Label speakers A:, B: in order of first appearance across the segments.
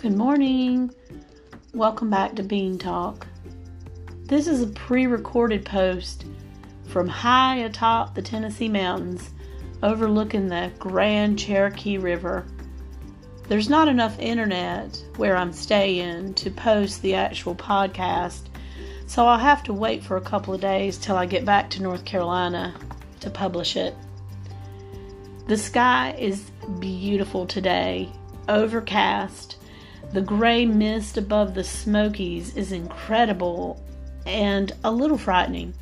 A: Good morning. Welcome back to Bean Talk. This is a pre recorded post from high atop the Tennessee mountains overlooking the Grand Cherokee River. There's not enough internet where I'm staying to post the actual podcast, so I'll have to wait for a couple of days till I get back to North Carolina to publish it. The sky is beautiful today, overcast the gray mist above the Smokies is incredible and a little frightening.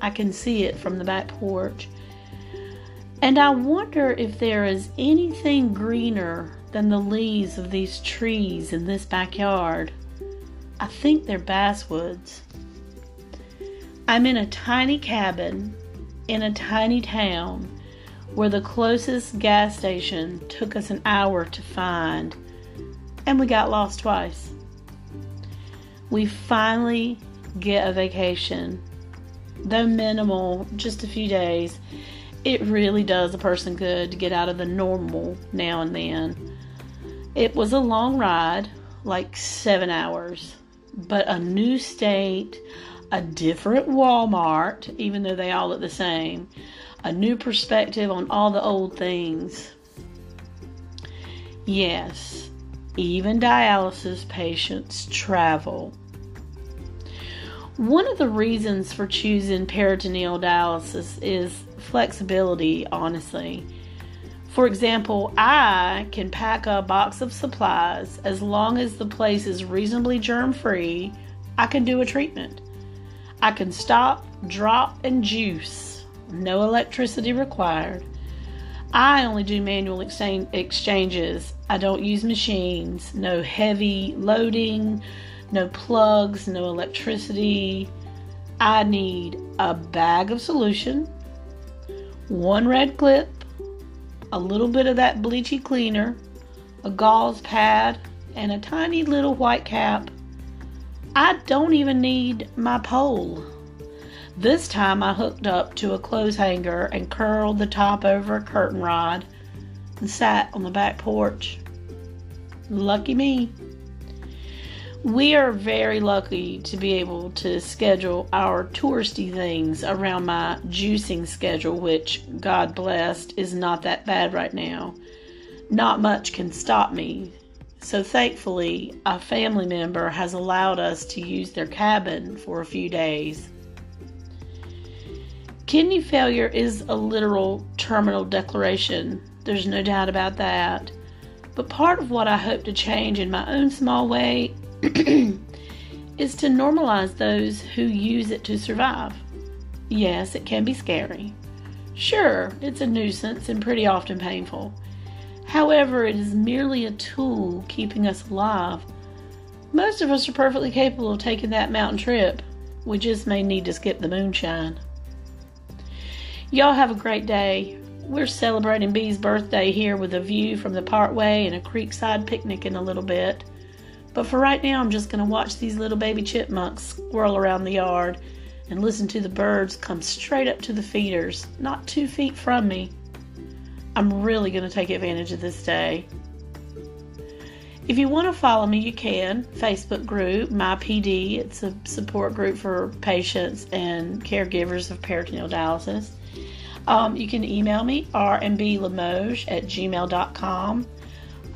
A: I can see it from the back porch. And I wonder if there is anything greener than the leaves of these trees in this backyard. I think they're basswoods. I'm in a tiny cabin in a tiny town where the closest gas station took us an hour to find and we got lost twice. We finally get a vacation. Though minimal, just a few days, it really does a person good to get out of the normal now and then. It was a long ride, like seven hours, but a new state, a different Walmart, even though they all look the same, a new perspective on all the old things. Yes, even dialysis patients travel. One of the reasons for choosing peritoneal dialysis is flexibility, honestly. For example, I can pack a box of supplies as long as the place is reasonably germ free. I can do a treatment. I can stop, drop, and juice. No electricity required. I only do manual exchange, exchanges. I don't use machines. No heavy loading, no plugs, no electricity. I need a bag of solution, one red clip, a little bit of that bleachy cleaner, a gauze pad, and a tiny little white cap. I don't even need my pole. This time I hooked up to a clothes hanger and curled the top over a curtain rod and sat on the back porch. Lucky me. We are very lucky to be able to schedule our touristy things around my juicing schedule, which, God blessed, is not that bad right now. Not much can stop me. So, thankfully, a family member has allowed us to use their cabin for a few days. Kidney failure is a literal terminal declaration. There's no doubt about that. But part of what I hope to change in my own small way is to normalize those who use it to survive. Yes, it can be scary. Sure, it's a nuisance and pretty often painful. However, it is merely a tool keeping us alive. Most of us are perfectly capable of taking that mountain trip. We just may need to skip the moonshine. Y'all have a great day. We're celebrating Bee's birthday here with a view from the Parkway and a creekside picnic in a little bit. But for right now, I'm just going to watch these little baby chipmunks squirrel around the yard and listen to the birds come straight up to the feeders, not two feet from me. I'm really going to take advantage of this day. If you want to follow me, you can. Facebook group, MyPD. It's a support group for patients and caregivers of peritoneal dialysis. Um, you can email me, rmblamoge at gmail.com.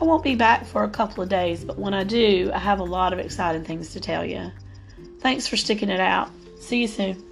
A: I won't be back for a couple of days, but when I do, I have a lot of exciting things to tell you. Thanks for sticking it out. See you soon.